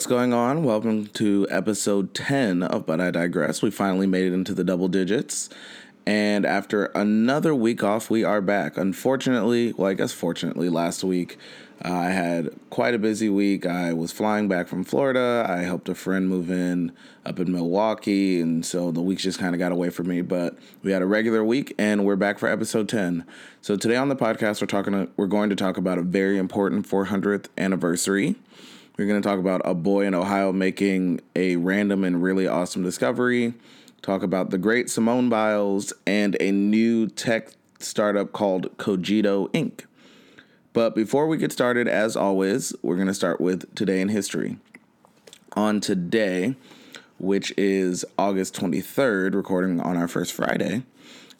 What's going on? Welcome to episode 10 of But I Digress. We finally made it into the double digits. And after another week off, we are back. Unfortunately, well, I guess fortunately, last week I had quite a busy week. I was flying back from Florida. I helped a friend move in up in Milwaukee. And so the week just kind of got away from me. But we had a regular week and we're back for episode 10. So today on the podcast, we're talking, we're going to talk about a very important 400th anniversary. We're going to talk about a boy in Ohio making a random and really awesome discovery, talk about the great Simone Biles, and a new tech startup called Cogito Inc. But before we get started, as always, we're going to start with Today in History. On today, which is August 23rd, recording on our first Friday,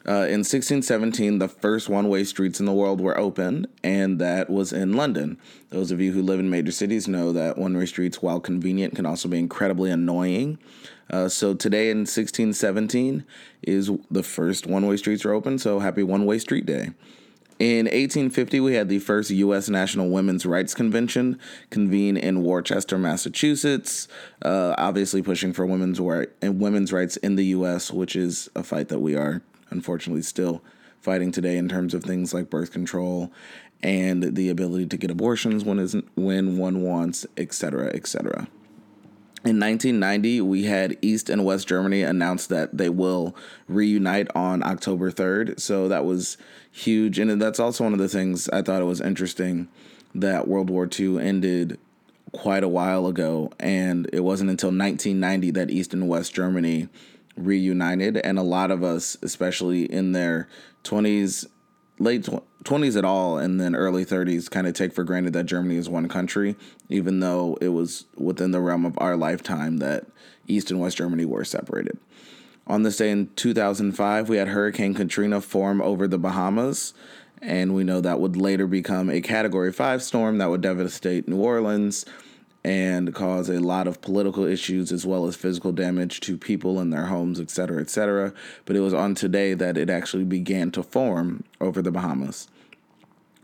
uh, in 1617, the first one way streets in the world were opened, and that was in London. Those of you who live in major cities know that one way streets, while convenient, can also be incredibly annoying. Uh, so today in 1617 is the first one way streets are open, so happy one way street day. In 1850, we had the first U.S. National Women's Rights Convention convene in Worcester, Massachusetts, uh, obviously pushing for women's, right, women's rights in the U.S., which is a fight that we are unfortunately still fighting today in terms of things like birth control and the ability to get abortions when isn't when one wants, etc., etc. In 1990, we had East and West Germany announce that they will reunite on October 3rd. So that was huge. And that's also one of the things I thought it was interesting that World War II ended quite a while ago. And it wasn't until 1990 that East and West Germany reunited, and a lot of us, especially in their twenties, late twenties at all, and then early thirties, kind of take for granted that Germany is one country, even though it was within the realm of our lifetime that East and West Germany were separated. On this day in 2005, we had Hurricane Katrina form over the Bahamas, and we know that would later become a Category 5 storm that would devastate New Orleans and cause a lot of political issues as well as physical damage to people and their homes, et cetera, et cetera. But it was on today that it actually began to form over the Bahamas.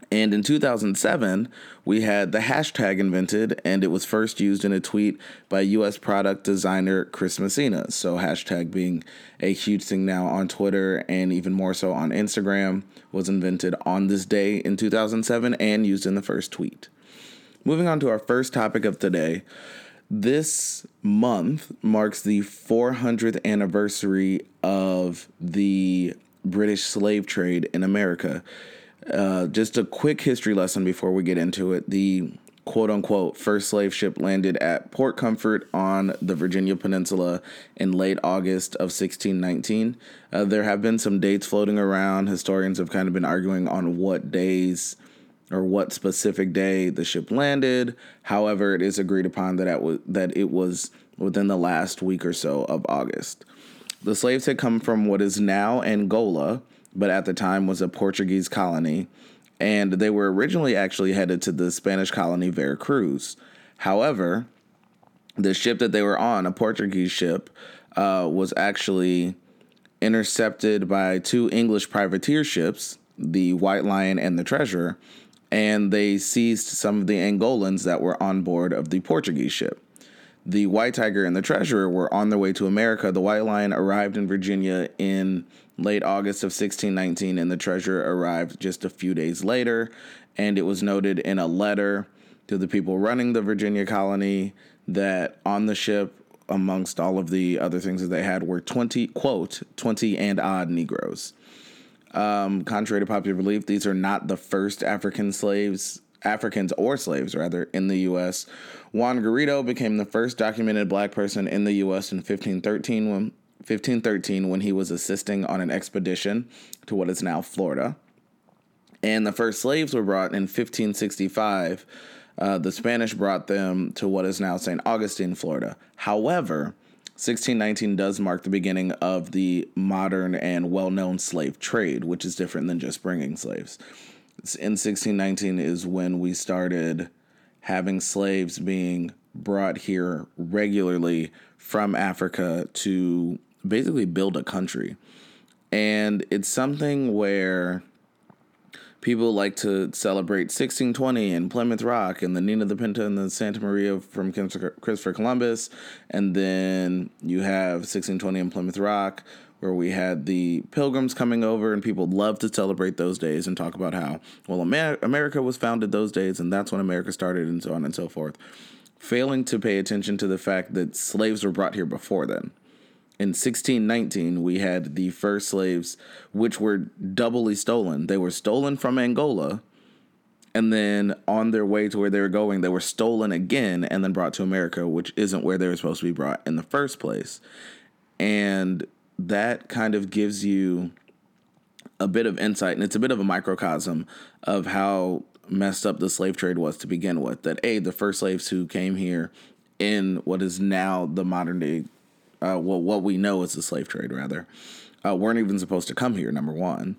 And in 2007, we had the hashtag invented, and it was first used in a tweet by US product designer Chris Messina. So, hashtag being a huge thing now on Twitter and even more so on Instagram, was invented on this day in 2007 and used in the first tweet. Moving on to our first topic of today. This month marks the 400th anniversary of the British slave trade in America. Uh, just a quick history lesson before we get into it. The quote unquote first slave ship landed at Point Comfort on the Virginia Peninsula in late August of 1619. Uh, there have been some dates floating around. Historians have kind of been arguing on what days or what specific day the ship landed. However, it is agreed upon that it was, that it was within the last week or so of August. The slaves had come from what is now Angola, but at the time was a Portuguese colony, and they were originally actually headed to the Spanish colony Veracruz. However, the ship that they were on, a Portuguese ship, uh, was actually intercepted by two English privateer ships, the White Lion and the Treasurer, and they seized some of the Angolans that were on board of the Portuguese ship. The White Tiger and the Treasurer were on their way to America. The White Lion arrived in Virginia in late August of 1619, and the Treasurer arrived just a few days later. And it was noted in a letter to the people running the Virginia colony that on the ship, amongst all of the other things that they had, were 20, quote, 20 and odd Negroes. Um, contrary to popular belief, these are not the first African slaves, Africans or slaves rather, in the U.S. Juan Garrido became the first documented black person in the U.S. in 1513 when 1513 when he was assisting on an expedition to what is now Florida. And the first slaves were brought in 1565. Uh, the Spanish brought them to what is now St. Augustine, Florida. However, 1619 does mark the beginning of the modern and well known slave trade, which is different than just bringing slaves. In 1619 is when we started having slaves being brought here regularly from Africa to basically build a country. And it's something where people like to celebrate 1620 and Plymouth Rock and the Nina the Pinta and the Santa Maria from Christopher Columbus. And then you have 1620 and Plymouth Rock, where we had the pilgrims coming over, and people love to celebrate those days and talk about how, well, Amer- America was founded those days, and that's when America started, and so on and so forth. Failing to pay attention to the fact that slaves were brought here before then in 1619, we had the first slaves, which were doubly stolen. They were stolen from Angola, and then on their way to where they were going, they were stolen again and then brought to America, which isn't where they were supposed to be brought in the first place. And that kind of gives you a bit of insight, and it's a bit of a microcosm of how messed up the slave trade was to begin with. That, A, the first slaves who came here in what is now the modern day uh, well, what we know is the slave trade, rather, uh, weren't even supposed to come here, number one.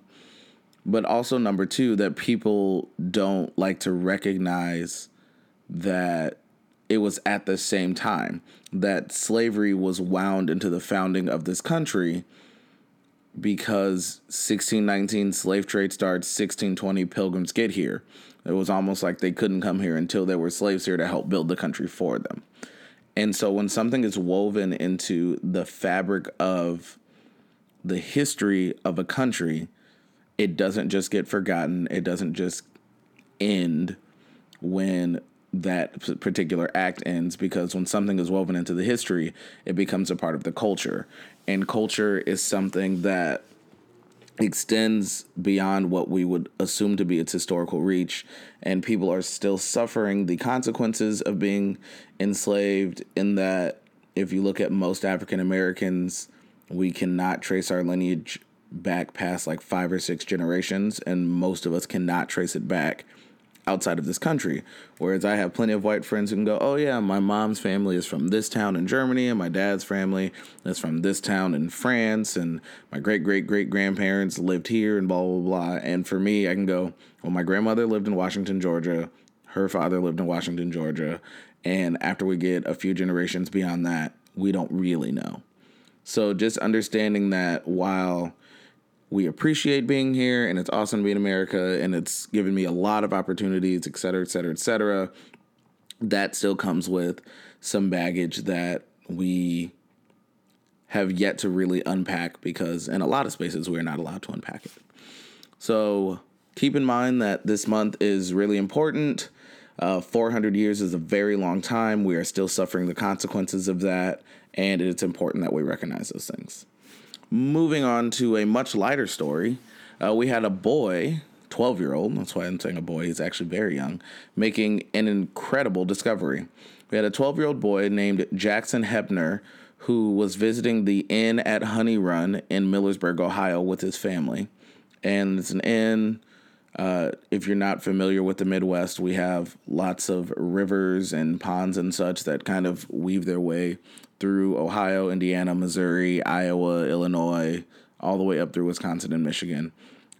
But also, number two, that people don't like to recognize that it was at the same time that slavery was wound into the founding of this country because 1619 slave trade starts 1620 pilgrims get here it was almost like they couldn't come here until there were slaves here to help build the country for them and so when something is woven into the fabric of the history of a country, it doesn't just get forgotten. It doesn't just end when that particular act ends because when something is woven into the history, it becomes a part of the culture. And culture is something that extends beyond what we would assume to be its historical reach, and people are still suffering the consequences of being enslaved. In that, if you look at most African Americans, we cannot trace our lineage back past like five or six generations, and most of us cannot trace it back outside of this country. Whereas I have plenty of white friends who can go, oh, yeah, my mom's family is from this town in Germany, and my dad's family is from this town in France, and my great great great grandparents lived here, and blah, blah, blah. And for me, I can go, well, my grandmother lived in Washington, Georgia. Her father lived in Washington, Georgia. And after we get a few generations beyond that, we don't really know. So just understanding that while we appreciate being here and it's awesome to be in America and it's given me a lot of opportunities, et cetera, et cetera, et cetera. That still comes with some baggage that we have yet to really unpack because in a lot of spaces we're not allowed to unpack it. So keep in mind that this month is really important. Uh, 400 years is a very long time. We are still suffering the consequences of that, and it's important that we recognize those things. Moving on to a much lighter story, uh, we had a boy, 12 year old, that's why I'm saying a boy, he's actually very young, making an incredible discovery. We had a 12 year old boy named Jackson Hepner who was visiting the inn at Honey Run in Millersburg, Ohio, with his family. And it's an inn. Uh, if you're not familiar with the Midwest, we have lots of rivers and ponds and such that kind of weave their way through Ohio, Indiana, Missouri, Iowa, Illinois, all the way up through Wisconsin and Michigan.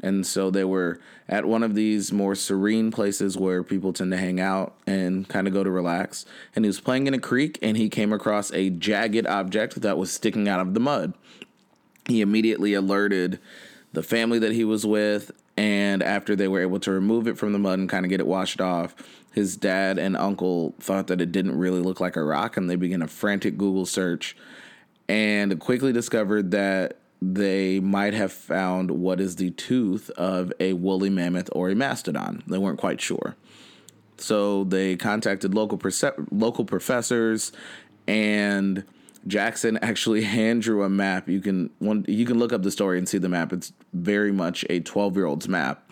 And so they were at one of these more serene places where people tend to hang out and kind of go to relax. And he was playing in a creek and he came across a jagged object that was sticking out of the mud. He immediately alerted the family that he was with. And after they were able to remove it from the mud and kind of get it washed off, his dad and uncle thought that it didn't really look like a rock, and they began a frantic Google search and quickly discovered that they might have found what is the tooth of a woolly mammoth or a mastodon. They weren't quite sure. So they contacted local local professors and Jackson actually hand drew a map. You can one you can look up the story and see the map. It's very much a 12-year-old's map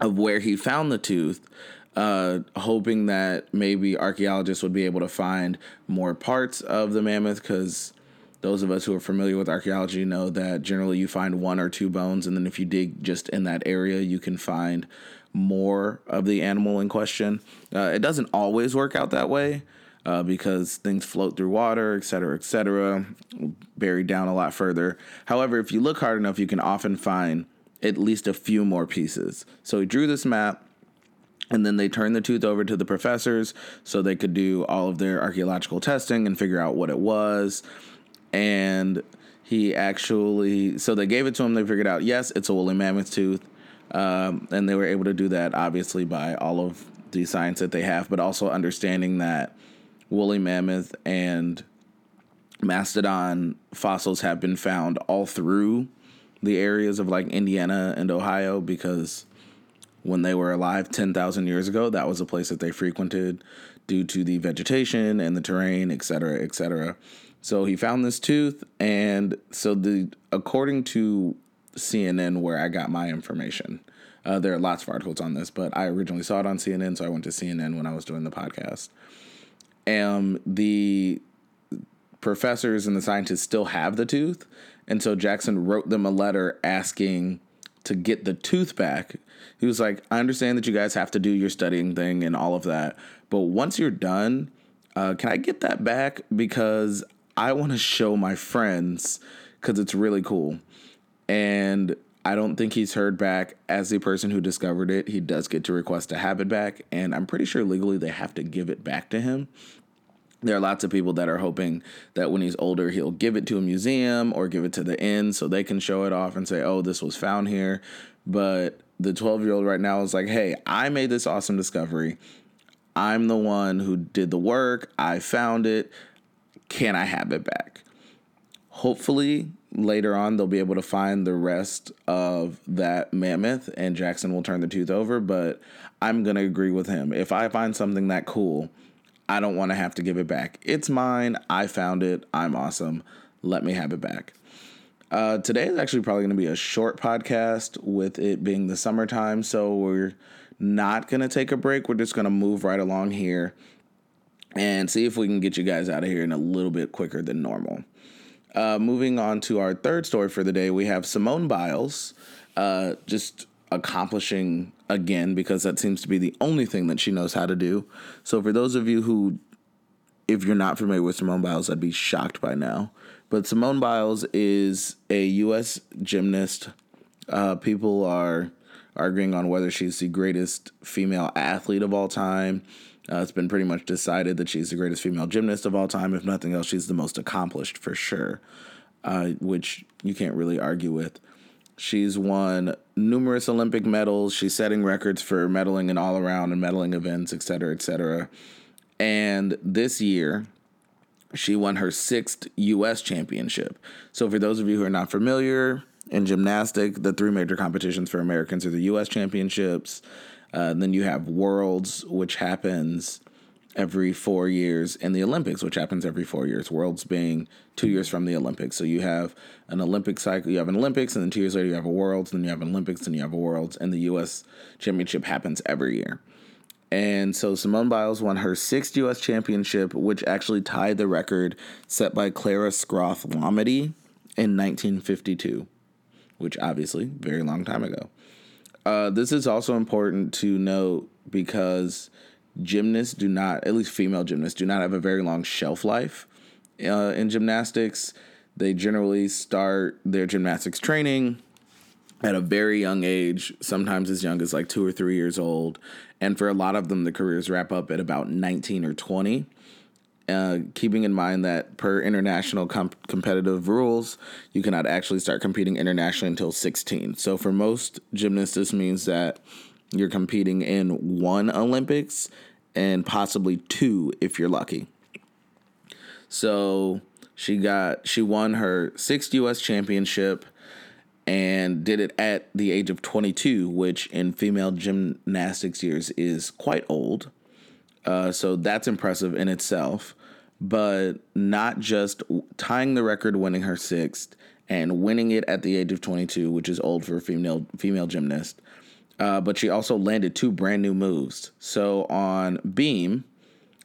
of where he found the tooth uh, hoping that maybe archaeologists would be able to find more parts of the mammoth because those of us who are familiar with archaeology know that generally you find one or two bones, and then if you dig just in that area, you can find more of the animal in question. Uh, it doesn't always work out that way. Uh, because things float through water, et cetera, et cetera, buried down a lot further. However, if you look hard enough, you can often find at least a few more pieces. So he drew this map, and then they turned the tooth over to the professors so they could do all of their archaeological testing and figure out what it was. And he actually, so they gave it to him. They figured out, yes, it's a woolly mammoth tooth. Um, and they were able to do that obviously by all of the science that they have, but also understanding that woolly mammoth and mastodon fossils have been found all through the areas of like Indiana and Ohio because when they were alive 10,000 years ago, that was a place that they frequented due to the vegetation and the terrain, et cetera, et cetera. So he found this tooth, and so the according to CNN, where I got my information, uh, there are lots of articles on this, but I originally saw it on CNN, so I went to CNN when I was doing the podcast. And the professors and the scientists still have the tooth, and so Jackson wrote them a letter asking to get the tooth back. He was like, I understand that you guys have to do your studying thing and all of that, but once you're done, uh, can I get that back? Because I want to show my friends because it's really cool. And I don't think he's heard back as the person who discovered it. He does get to request to have it back, and I'm pretty sure legally they have to give it back to him. There are lots of people that are hoping that when he's older, he'll give it to a museum or give it to the inn so they can show it off and say, oh, this was found here. But the 12 year old right now is like, hey, I made this awesome discovery. I'm the one who did the work. I found it. Can I have it back? Hopefully, later on, they'll be able to find the rest of that mammoth and Jackson will turn the tooth over. But I'm going to agree with him. If I find something that cool, I don't want to have to give it back. It's mine. I found it. I'm awesome. Let me have it back. Uh, today is actually probably going to be a short podcast with it being the summertime. So we're not going to take a break. We're just going to move right along here and see if we can get you guys out of here in a little bit quicker than normal. Uh, moving on to our third story for the day, we have Simone Biles uh, just accomplishing again because that seems to be the only thing that she knows how to do. So, for those of you who, if you're not familiar with Simone Biles, I'd be shocked by now. But Simone Biles is a U.S. gymnast. Uh, people are arguing on whether she's the greatest female athlete of all time. Uh, it's been pretty much decided that she's the greatest female gymnast of all time. If nothing else, she's the most accomplished for sure, uh, which you can't really argue with. She's won numerous Olympic medals. She's setting records for medaling in all around and medaling events, et cetera, et cetera. And this year, she won her sixth U.S. championship. So, for those of you who are not familiar, in gymnastic, the three major competitions for Americans are the U.S. championships, uh, then you have Worlds, which happens every four years, and the Olympics, which happens every four years. Worlds being two years from the Olympics. So you have an Olympic cycle, you have an Olympics, and then two years later you have a Worlds, then you have an Olympics, and you have a Worlds, and the U.S. Championship happens every year. And so Simone Biles won her sixth U.S. championship, which actually tied the record set by Clara Schroth Lomady in 1952, which obviously very long time ago. Uh, this is also important to note because gymnasts do not, at least female gymnasts, do not have a very long shelf life uh, in gymnastics. They generally start their gymnastics training at a very young age, sometimes as young as like two or three years old. And for a lot of them, the careers wrap up at about 19 or 20. Uh, keeping in mind that per international comp- competitive rules, you cannot actually start competing internationally until 16. So for most gymnasts, this means that you're competing in one Olympics and possibly two if you're lucky. So she got she won her sixth U.S. championship and did it at the age of 22, which in female gymnastics years is quite old. Uh, so that's impressive in itself. But not just tying the record, winning her sixth, and winning it at the age of 22, which is old for a female female gymnast. Uh, but she also landed two brand new moves. So on beam,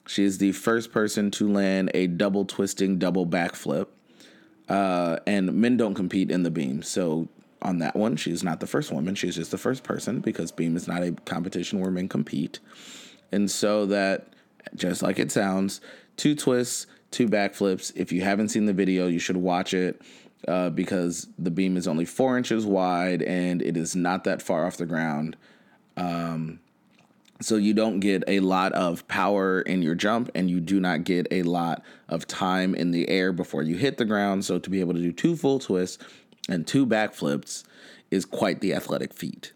she is the first person to land a double twisting double backflip. Uh, and men don't compete in the beam. So on that one, she's not the first woman. She's just the first person because beam is not a competition where men compete. And so that, just like it sounds, two twists, two backflips. If you haven't seen the video, you should watch it uh, because the beam is only four inches wide and it is not that far off the ground. Um, so you don't get a lot of power in your jump and you do not get a lot of time in the air before you hit the ground. So to be able to do two full twists and two backflips is quite the athletic feat.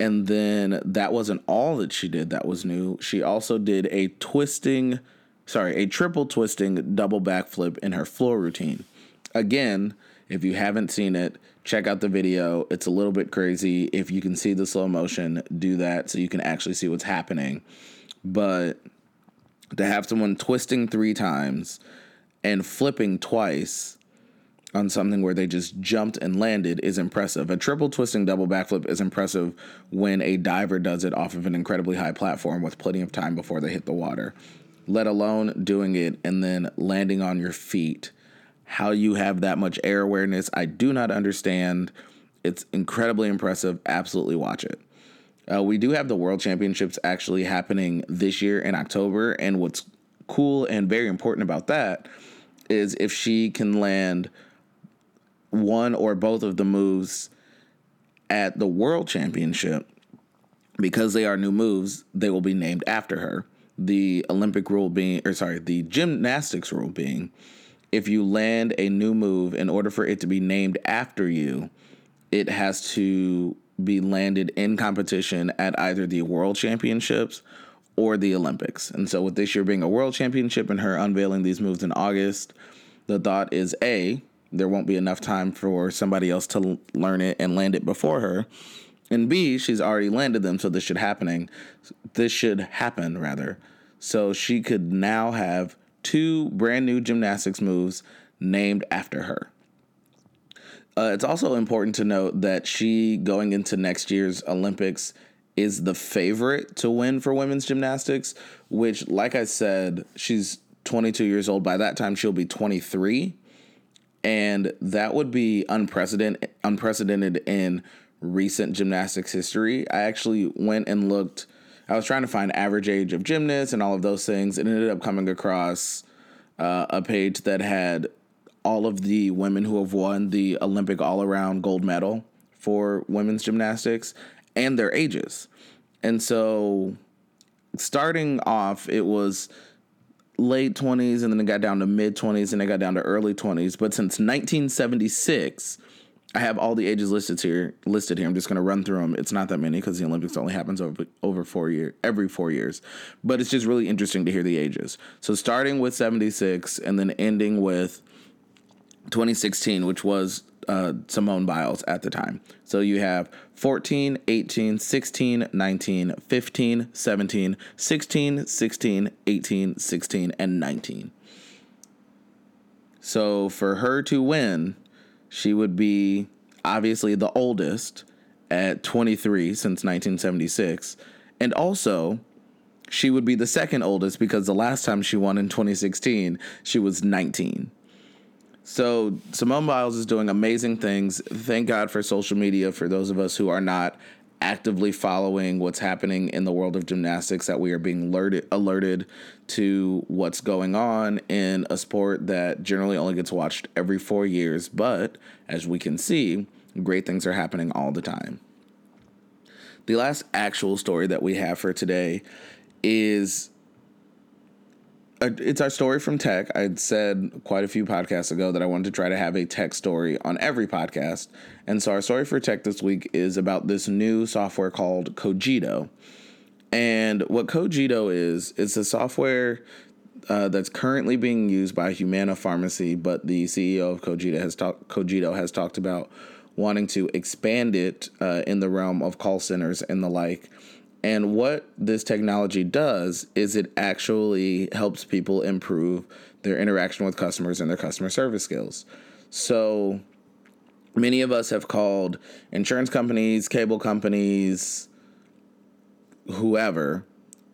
and then that wasn't all that she did that was new. She also did a twisting, sorry, a triple twisting double backflip in her floor routine. Again, if you haven't seen it, check out the video. It's a little bit crazy. If you can see the slow motion, do that so you can actually see what's happening. But to have someone twisting three times and flipping twice on something where they just jumped and landed is impressive. A triple twisting double backflip is impressive when a diver does it off of an incredibly high platform with plenty of time before they hit the water, let alone doing it and then landing on your feet. How you have that much air awareness, I do not understand. It's incredibly impressive. Absolutely watch it. Uh, we do have the World Championships actually happening this year in October, and what's cool and very important about that is if she can land one or both of the moves at the World Championship, because they are new moves, they will be named after her. The Olympic rule being, or sorry, the gymnastics rule being, if you land a new move, in order for it to be named after you, it has to be landed in competition at either the World Championships or the Olympics. And so, with this year being a World Championship and her unveiling these moves in August, the thought is A, there won't be enough time for somebody else to learn it and land it before her. And B, she's already landed them, so this should happening. This should happen rather. So she could now have two brand new gymnastics moves named after her. Uh, it's also important to note that she, going into next year's Olympics, is the favorite to win for women's gymnastics, which, like I said, she's 22 years old. By that time, she'll be 23 and that would be unprecedented unprecedented in recent gymnastics history. I actually went and looked. I was trying to find average age of gymnasts and all of those things, and ended up coming across uh, a page that had all of the women who have won the Olympic all around gold medal for women's gymnastics and their ages. And so, starting off, it was late 20s and then it got down to mid 20s and it got down to early 20s. But since 1976, I have all the ages listed here. Listed here. I'm just going to run through them. It's not that many because the Olympics only happens over over four year every four years. But it's just really interesting to hear the ages. So starting with 76 and then ending with 2016, which was uh, Simone Biles at the time. So you have 14, 18, 16, 19, 15, 17, 16, 16, 18, 16, and 19. So for her to win, she would be obviously the oldest at 23 since 1976. And also, she would be the second oldest because the last time she won in 2016, she was 19. So Simone Biles is doing amazing things. Thank God for social media for those of us who are not actively following what's happening in the world of gymnastics that we are being alerted alerted to what's going on in a sport that generally only gets watched every 4 years, but as we can see, great things are happening all the time. The last actual story that we have for today is it's our story from tech. I'd said quite a few podcasts ago that I wanted to try to have a tech story on every podcast. And so our story for tech this week is about this new software called Cogito. And what Cogito is, it's a software uh, that's currently being used by Humana Pharmacy, but the CEO of Cogito has talked Cogito has talked about wanting to expand it uh, in the realm of call centers and the like. And what this technology does is it actually helps people improve their interaction with customers and their customer service skills. So many of us have called insurance companies, cable companies, whoever,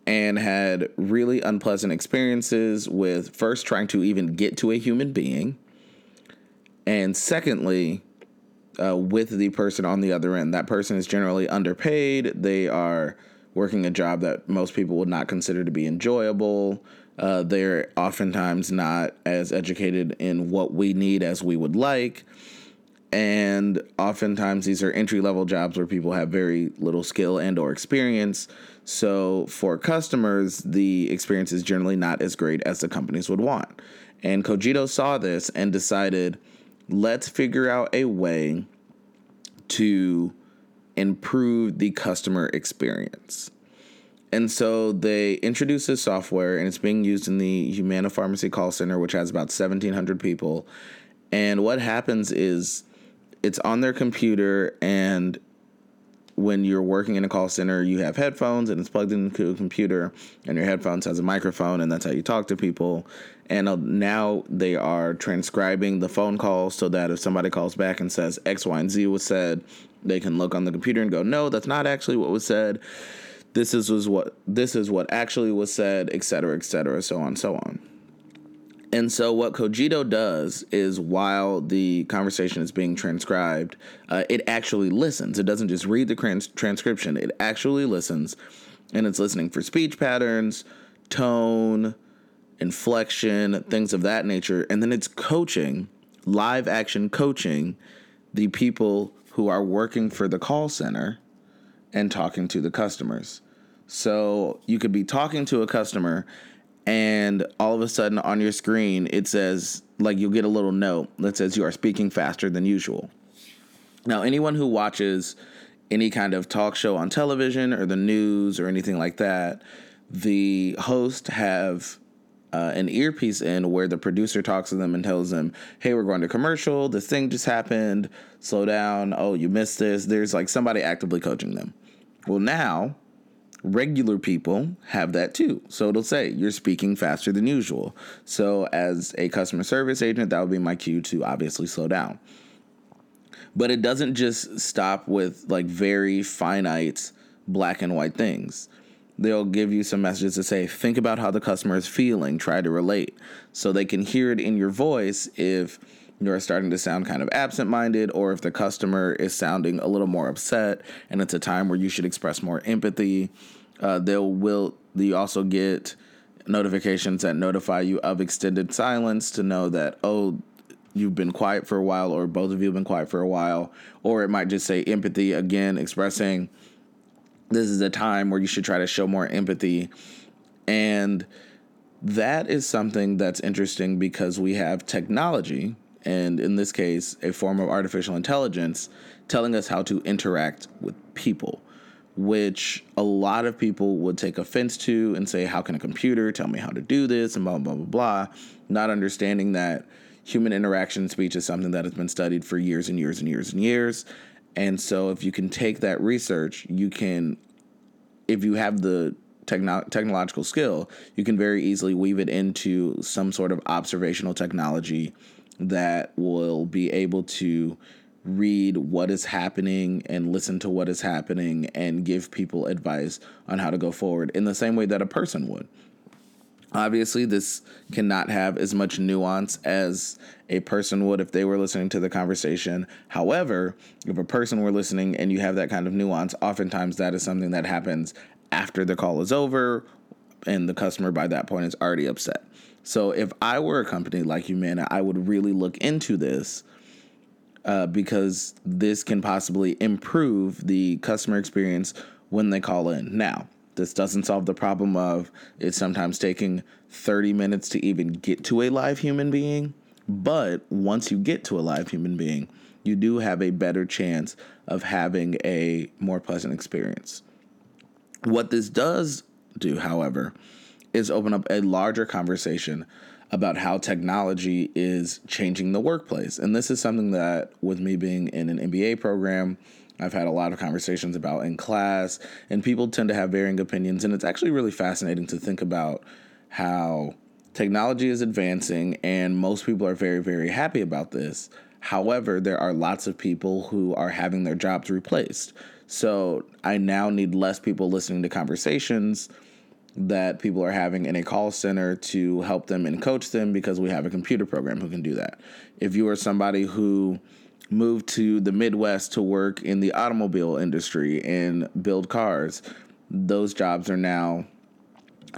and had really unpleasant experiences with first trying to even get to a human being, and secondly, uh, with the person on the other end. That person is generally underpaid. They are working a job that most people would not consider to be enjoyable. Uh, they're oftentimes not as educated in what we need as we would like. And oftentimes these are entry level jobs where people have very little skill and or experience. So for customers, the experience is generally not as great as the companies would want. And Cogito saw this and decided, let's figure out a way to improve the customer experience. And so they introduced this software, and it's being used in the Humana Pharmacy call center, which has about 1,700 people. And what happens is it's on their computer, and when you're working in a call center, you have headphones and it's plugged into a computer, and your headphones has a microphone, and that's how you talk to people. And uh, now they are transcribing the phone calls so that if somebody calls back and says X, Y, and Z was said, they can look on the computer and go, no, that's not actually what was said. This is was what this is what actually was said, et cetera, et cetera, so on, so on. And so, what Cogito does is while the conversation is being transcribed, uh, it actually listens. It doesn't just read the trans- transcription, it actually listens. And it's listening for speech patterns, tone, inflection, things of that nature. And then it's coaching, live action coaching, the people who are working for the call center and talking to the customers. So, you could be talking to a customer and all of a sudden on your screen it says like you'll get a little note that says you are speaking faster than usual. Now, anyone who watches any kind of talk show on television or the news or anything like that, the host have uh, an earpiece in where the producer talks to them and tells them, "Hey, we're going to commercial. This thing just happened. Slow down. Oh, you missed this." There's like somebody actively coaching them. Well, now regular people have that too. So it'll say you're speaking faster than usual. So as a customer service agent, that would be my cue to obviously slow down. But it doesn't just stop with like very finite black and white things. They'll give you some messages to say, think about how the customer is feeling, try to relate. So they can hear it in your voice if you're starting to sound kind of absent minded, or if the customer is sounding a little more upset and it's a time where you should express more empathy. Uh, they'll will you also get notifications that notify you of extended silence to know that oh you've been quiet for a while or both of you have been quiet for a while. Or it might just say empathy again expressing this is a time where you should try to show more empathy. And that is something that's interesting because we have technology and in this case, a form of artificial intelligence telling us how to interact with people, which a lot of people would take offense to and say, How can a computer tell me how to do this? and blah, blah, blah, blah, not understanding that human interaction speech is something that has been studied for years and years and years and years. And so, if you can take that research, you can, if you have the techno- technological skill, you can very easily weave it into some sort of observational technology that will be able to read what is happening and listen to what is happening and give people advice on how to go forward in the same way that a person would. Obviously, this cannot have as much nuance as a person would if they were listening to the conversation. However, if a person were listening and you have that kind of nuance, oftentimes that is something that happens after the call is over and the customer by that point is already upset. So if I were a company like Humana, I would really look into this uh, because this can possibly improve the customer experience when they call in. Now, this doesn't solve the problem of it's sometimes taking 30 minutes to even get to a live human being. But once you get to a live human being, you do have a better chance of having a more pleasant experience. What this does do, however, is open up a larger conversation about how technology is changing the workplace. And this is something that, with me being in an MBA program, I've had a lot of conversations about in class, and people tend to have varying opinions. And it's actually really fascinating to think about how technology is advancing, and most people are very, very happy about this. However, there are lots of people who are having their jobs replaced. So I now need less people listening to conversations that people are having in a call center to help them and coach them because we have a computer program who can do that. If you are somebody who moved to the Midwest to work in the automobile industry and build cars, those jobs are now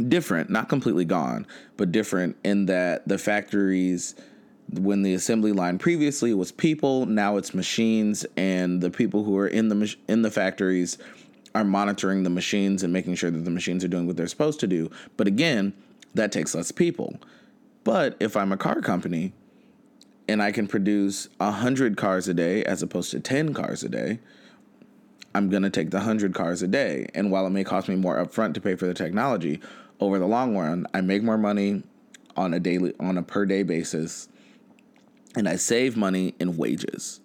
different, not completely gone, but different in that the factories when the assembly line previously was people, now it's machines and the people who are in the in the factories are monitoring the machines and making sure that the machines are doing what they're supposed to do. But again, that takes less people. But if I'm a car company and I can produce 100 cars a day as opposed to 10 cars a day, I'm going to take the 100 cars a day. And while it may cost me more upfront to pay for the technology, over the long run, I make more money on a daily on a per day basis and I save money in wages.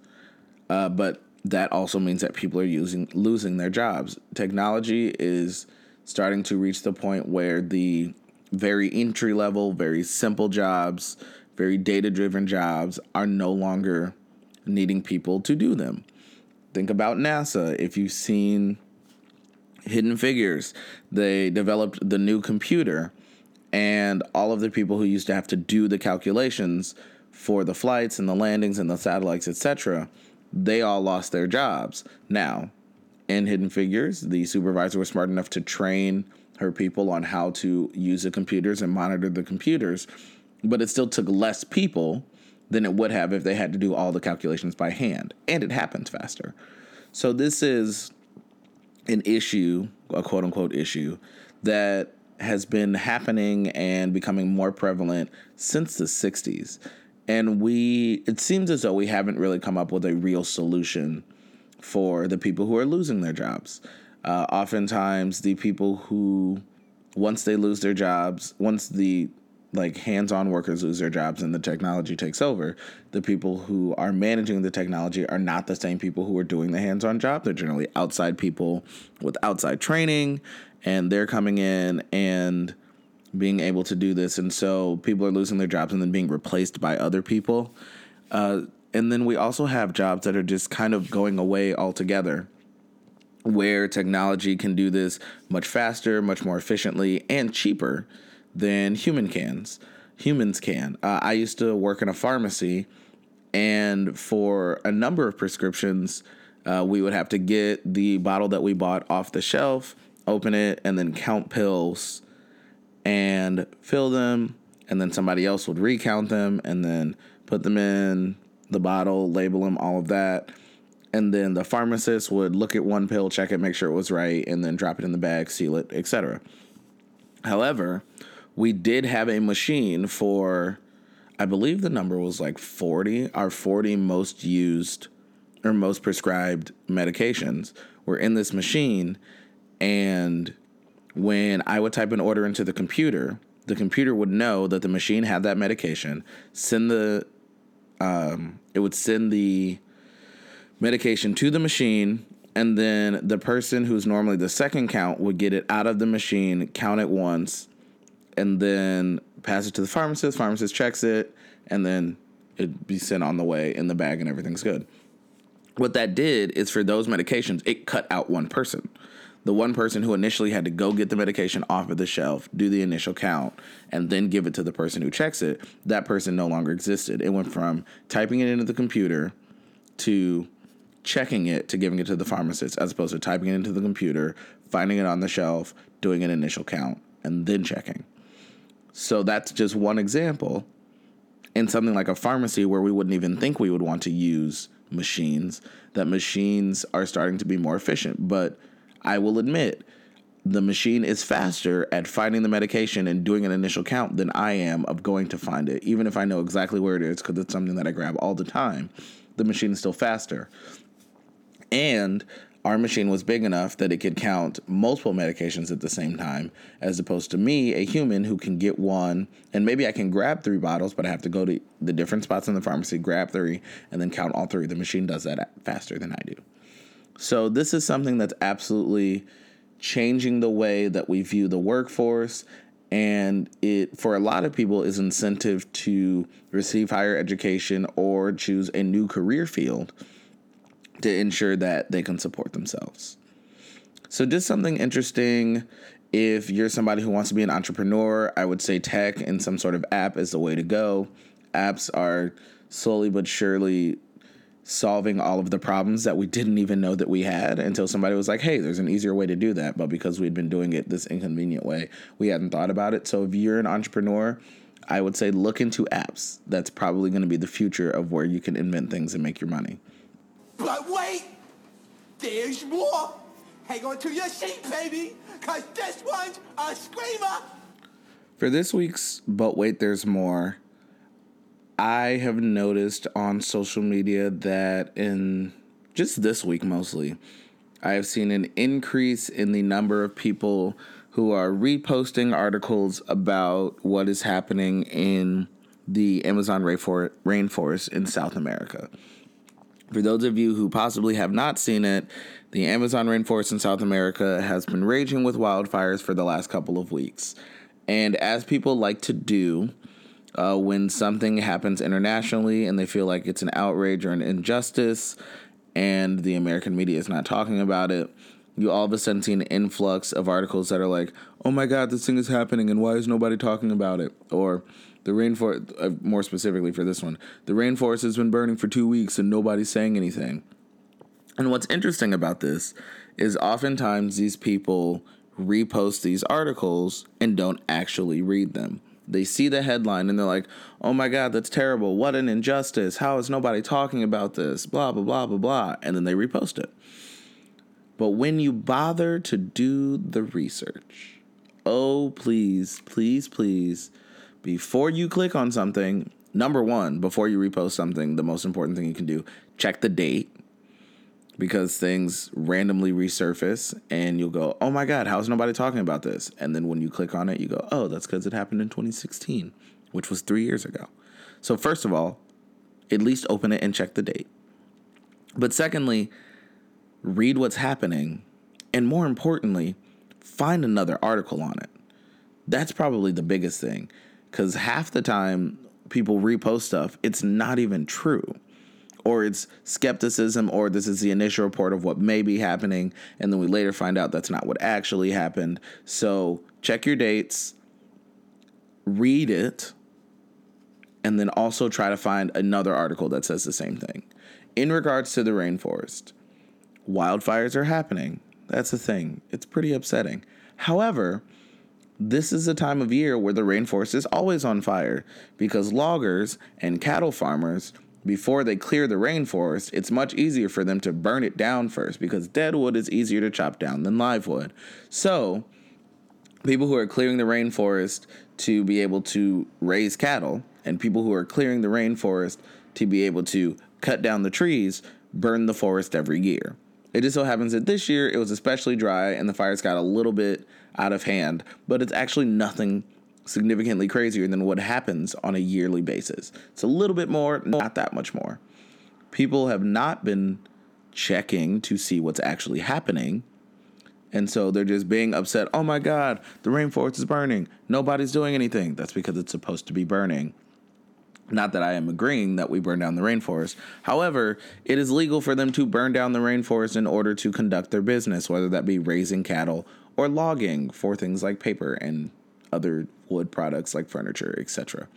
Uh, but that also means that people are using losing their jobs. Technology is starting to reach the point where the very entry level, very simple jobs, very data driven jobs are no longer needing people to do them. Think about NASA. If you've seen Hidden Figures, they developed the new computer, and all of the people who used to have to do the calculations for the flights and the landings and the satellites, etc., they all lost their jobs. Now, in Hidden Figures, the supervisor was smart enough to train her people on how to use the computers and monitor the computers, but it still took less people than it would have if they had to do all the calculations by hand, and it happens faster. So, this is an issue, a quote unquote issue, that has been happening and becoming more prevalent since the 60s. And we, it seems as though we haven't really come up with a real solution for the people who are losing their jobs. Uh, oftentimes, the people who, once they lose their jobs, once the like hands-on workers lose their jobs and the technology takes over the people who are managing the technology are not the same people who are doing the hands-on job they're generally outside people with outside training and they're coming in and being able to do this and so people are losing their jobs and then being replaced by other people uh, and then we also have jobs that are just kind of going away altogether where technology can do this much faster, much more efficiently, and cheaper than human cans. Humans can. Uh, I used to work in a pharmacy, and for a number of prescriptions, uh, we would have to get the bottle that we bought off the shelf, open it, and then count pills and fill them. And then somebody else would recount them and then put them in the bottle, label them, all of that. And then the pharmacist would look at one pill, check it, make sure it was right, and then drop it in the bag, seal it, etc. However, we did have a machine for, I believe the number was like 40, our 40 most used or most prescribed medications were in this machine. And when I would type an order into the computer, the computer would know that the machine had that medication, send the, um, it would send the medication to the machine, and then the person who's normally the second count would get it out of the machine, count it once, and then pass it to the pharmacist. Pharmacist checks it, and then it'd be sent on the way in the bag, and everything's good. What that did is for those medications, it cut out one person. The one person who initially had to go get the medication off of the shelf, do the initial count, and then give it to the person who checks it, that person no longer existed. It went from typing it into the computer to checking it to giving it to the pharmacist, as opposed to typing it into the computer, finding it on the shelf, doing an initial count, and then checking. So that's just one example. In something like a pharmacy where we wouldn't even think we would want to use machines, that machines are starting to be more efficient. But I will admit, the machine is faster at finding the medication and doing an initial count than I am of going to find it, even if I know exactly where it is because it's something that I grab all the time. The machine is still faster. And our machine was big enough that it could count multiple medications at the same time, as opposed to me, a human who can get one, and maybe I can grab three bottles, but I have to go to the different spots in the pharmacy, grab three, and then count all three. The machine does that faster than I do. So, this is something that's absolutely changing the way that we view the workforce. And it, for a lot of people, is incentive to receive higher education or choose a new career field to ensure that they can support themselves. So, just something interesting. If you're somebody who wants to be an entrepreneur, I would say tech and some sort of app is the way to go. Apps are slowly but surely solving all of the problems that we didn't even know that we had until somebody was like, hey, there's an easier way to do that. But because we'd been doing it this inconvenient way, we hadn't thought about it. So if you're an entrepreneur, I would say look into apps. That's probably going to be the future of where you can invent things and make your money. But wait, there's more. Hang on to your seat, baby, because this one's a screamer. For this week's But Wait, There's More, I have noticed on social media that in just this week mostly, I have seen an increase in the number of people who are reposting articles about what is happening in the Amazon rainforest in South America. For those of you who possibly have not seen it, the Amazon rainforest in South America has been raging with wildfires for the last couple of weeks. And as people like to do, uh, when something happens internationally and they feel like it's an outrage or an injustice, and the American media is not talking about it, you all of a sudden see an influx of articles that are like, oh my God, this thing is happening and why is nobody talking about it? Or the rainforest, uh, more specifically for this one, the rainforest has been burning for two weeks and nobody's saying anything. And what's interesting about this is oftentimes these people repost these articles and don't actually read them. They see the headline and they're like, oh my God, that's terrible. What an injustice. How is nobody talking about this? Blah, blah, blah, blah, blah. And then they repost it. But when you bother to do the research, oh, please, please, please, before you click on something, number one, before you repost something, the most important thing you can do, check the date because things randomly resurface and you'll go, oh my God, how's nobody talking about this? And then when you click on it, you go, oh, that's because it happened in 2016, which was three years ago. So, first of all, at least open it and check the date. But secondly, read what's happening. And more importantly, find another article on it. That's probably the biggest thing because half the time people repost stuff, it's not even true or it's skepticism, or this is the initial report of what may be happening, and then we later find out that's not what actually happened. So check your dates, read it, and then also try to find another article that says the same thing. In regards to the rainforest, wildfires are happening. That's the thing. It's pretty upsetting. However, this is a time of year where the rainforest is always on fire because loggers and cattle farmers before they clear the rainforest, it's much easier for them to burn it down first because dead wood is easier to chop down than live wood. So, people who are clearing the rainforest to be able to raise cattle, and people who are clearing the rainforest to be able to cut down the trees, burn the forest every year. It just so happens that this year it was especially dry and the fires got a little bit out of hand, but it's actually nothing significantly crazier than what happens on a yearly basis. It's a little bit more, not that much more. People have not been checking to see what's actually happening. And so they're just being upset. Oh my God, the rainforest is burning. Nobody's doing anything. That's because it's supposed to be burning. Not that I am agreeing that we burn down the rainforest. However, it is legal for them to burn down the rainforest in order to conduct their business, whether that be raising cattle or logging for things like paper and other wood products like furniture, etc.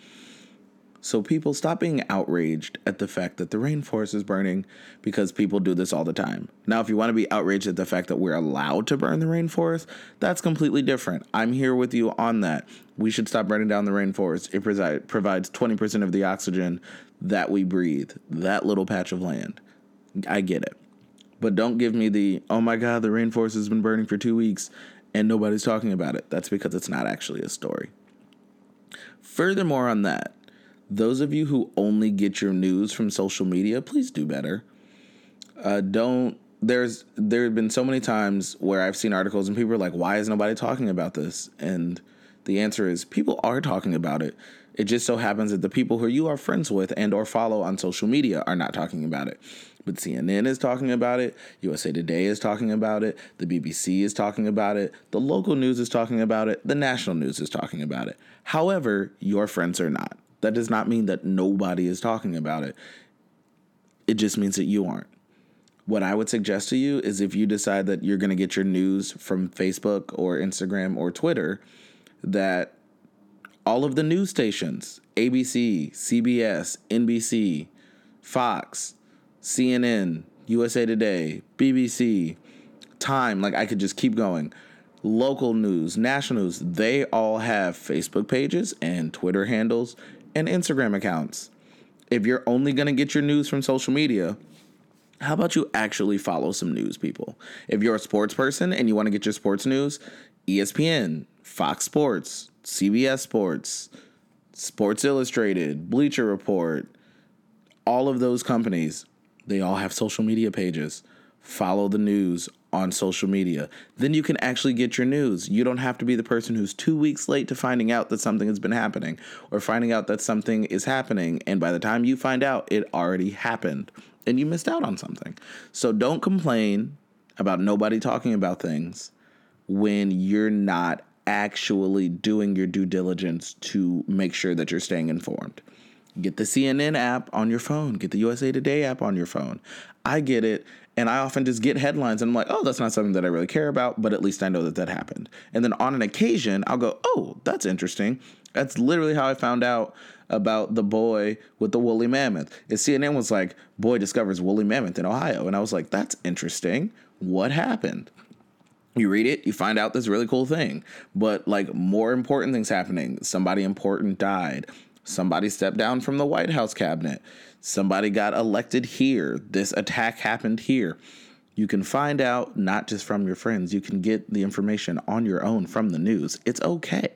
So people stop being outraged at the fact that the rainforest is burning because people do this all the time. Now, if you want to be outraged at the fact that we're allowed to burn the rainforest, that's completely different. I'm here with you on that. We should stop burning down the rainforest. It provides 20% of the oxygen that we breathe, that little patch of land. I get it. But don't give me the, oh my God, the rainforest has been burning for two weeks and nobody's talking about it. That's because it's not actually a story. Furthermore, on that, those of you who only get your news from social media, please do better. Uh, don't. There's there have been so many times where I've seen articles and people are like, "Why is nobody talking about this?" And the answer is people are talking about it. It just so happens that the people who you are friends with and or follow on social media are not talking about it. But CNN is talking about it, USA Today is talking about it, the BBC is talking about it, the local news is talking about it, the national news is talking about it. However, your friends are not. That does not mean that nobody is talking about it. It just means that you aren't. What I would suggest to you is if you decide that you're going to get your news from Facebook or Instagram or Twitter, that all of the news stations, ABC, CBS, NBC, Fox, CNN, USA Today, BBC, Time, like I could just keep going. Local news, national news, they all have Facebook pages and Twitter handles and Instagram accounts. If you're only going to get your news from social media, how about you actually follow some news people? If you're a sports person and you want to get your sports news, ESPN, Fox Sports, CBS Sports, Sports Illustrated, Bleacher Report, all of those companies they all have social media pages. Follow the news on social media. Then you can actually get your news. You don't have to be the person who's two weeks late to finding out that something has been happening or finding out that something is happening. And by the time you find out, it already happened and you missed out on something. So don't complain about nobody talking about things when you're not actually doing your due diligence to make sure that you're staying informed. Get the CNN app on your phone, get the USA Today app on your phone. I get it. And I often just get headlines and I'm like, oh, that's not something that I really care about, but at least I know that that happened. And then on an occasion, I'll go, oh, that's interesting. That's literally how I found out about the boy with the woolly mammoth. And CNN was like, boy discovers woolly mammoth in Ohio. And I was like, that's interesting. What happened? You read it, you find out this really cool thing. But like more important things happening. Somebody important died. Somebody stepped down from the White House cabinet. Somebody got elected here. This attack happened here. You can find out not just from your friends, you can get the information on your own from the news. It's okay.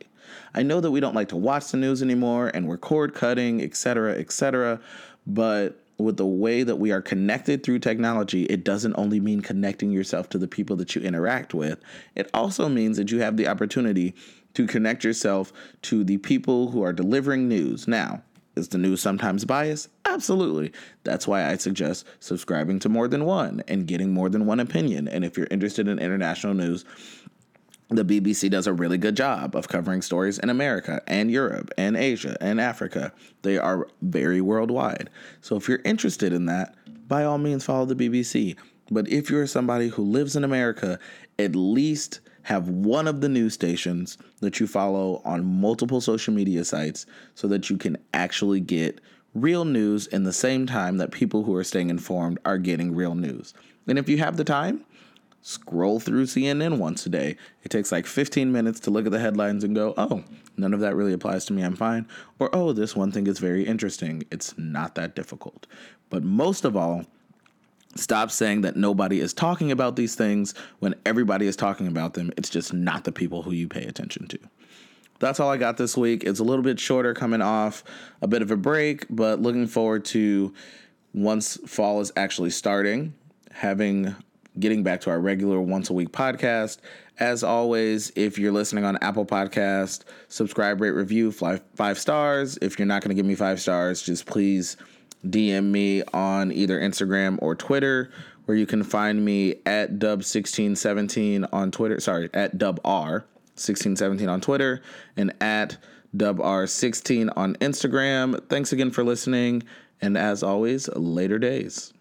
I know that we don't like to watch the news anymore and we're cord cutting, etc., etc., but with the way that we are connected through technology, it doesn't only mean connecting yourself to the people that you interact with. It also means that you have the opportunity to connect yourself to the people who are delivering news. Now, is the news sometimes biased? Absolutely. That's why I suggest subscribing to more than one and getting more than one opinion. And if you're interested in international news, the BBC does a really good job of covering stories in America and Europe and Asia and Africa. They are very worldwide. So if you're interested in that, by all means follow the BBC. But if you're somebody who lives in America, at least have one of the news stations that you follow on multiple social media sites so that you can actually get real news in the same time that people who are staying informed are getting real news. And if you have the time, scroll through CNN once a day. It takes like 15 minutes to look at the headlines and go, oh, none of that really applies to me, I'm fine. Or, oh, this one thing is very interesting. It's not that difficult. But most of all, Stop saying that nobody is talking about these things when everybody is talking about them. It's just not the people who you pay attention to. That's all I got this week. It's a little bit shorter coming off a bit of a break, but looking forward to once fall is actually starting, having getting back to our regular once a week podcast. As always, if you're listening on Apple Podcast, subscribe, rate, review, five, five stars. If you're not going to give me five stars, just please DM me on either Instagram or Twitter, where you can find me at dub1617 on Twitter. Sorry, at dubr1617 on Twitter and at dubr16 on Instagram. Thanks again for listening, and as always, later days.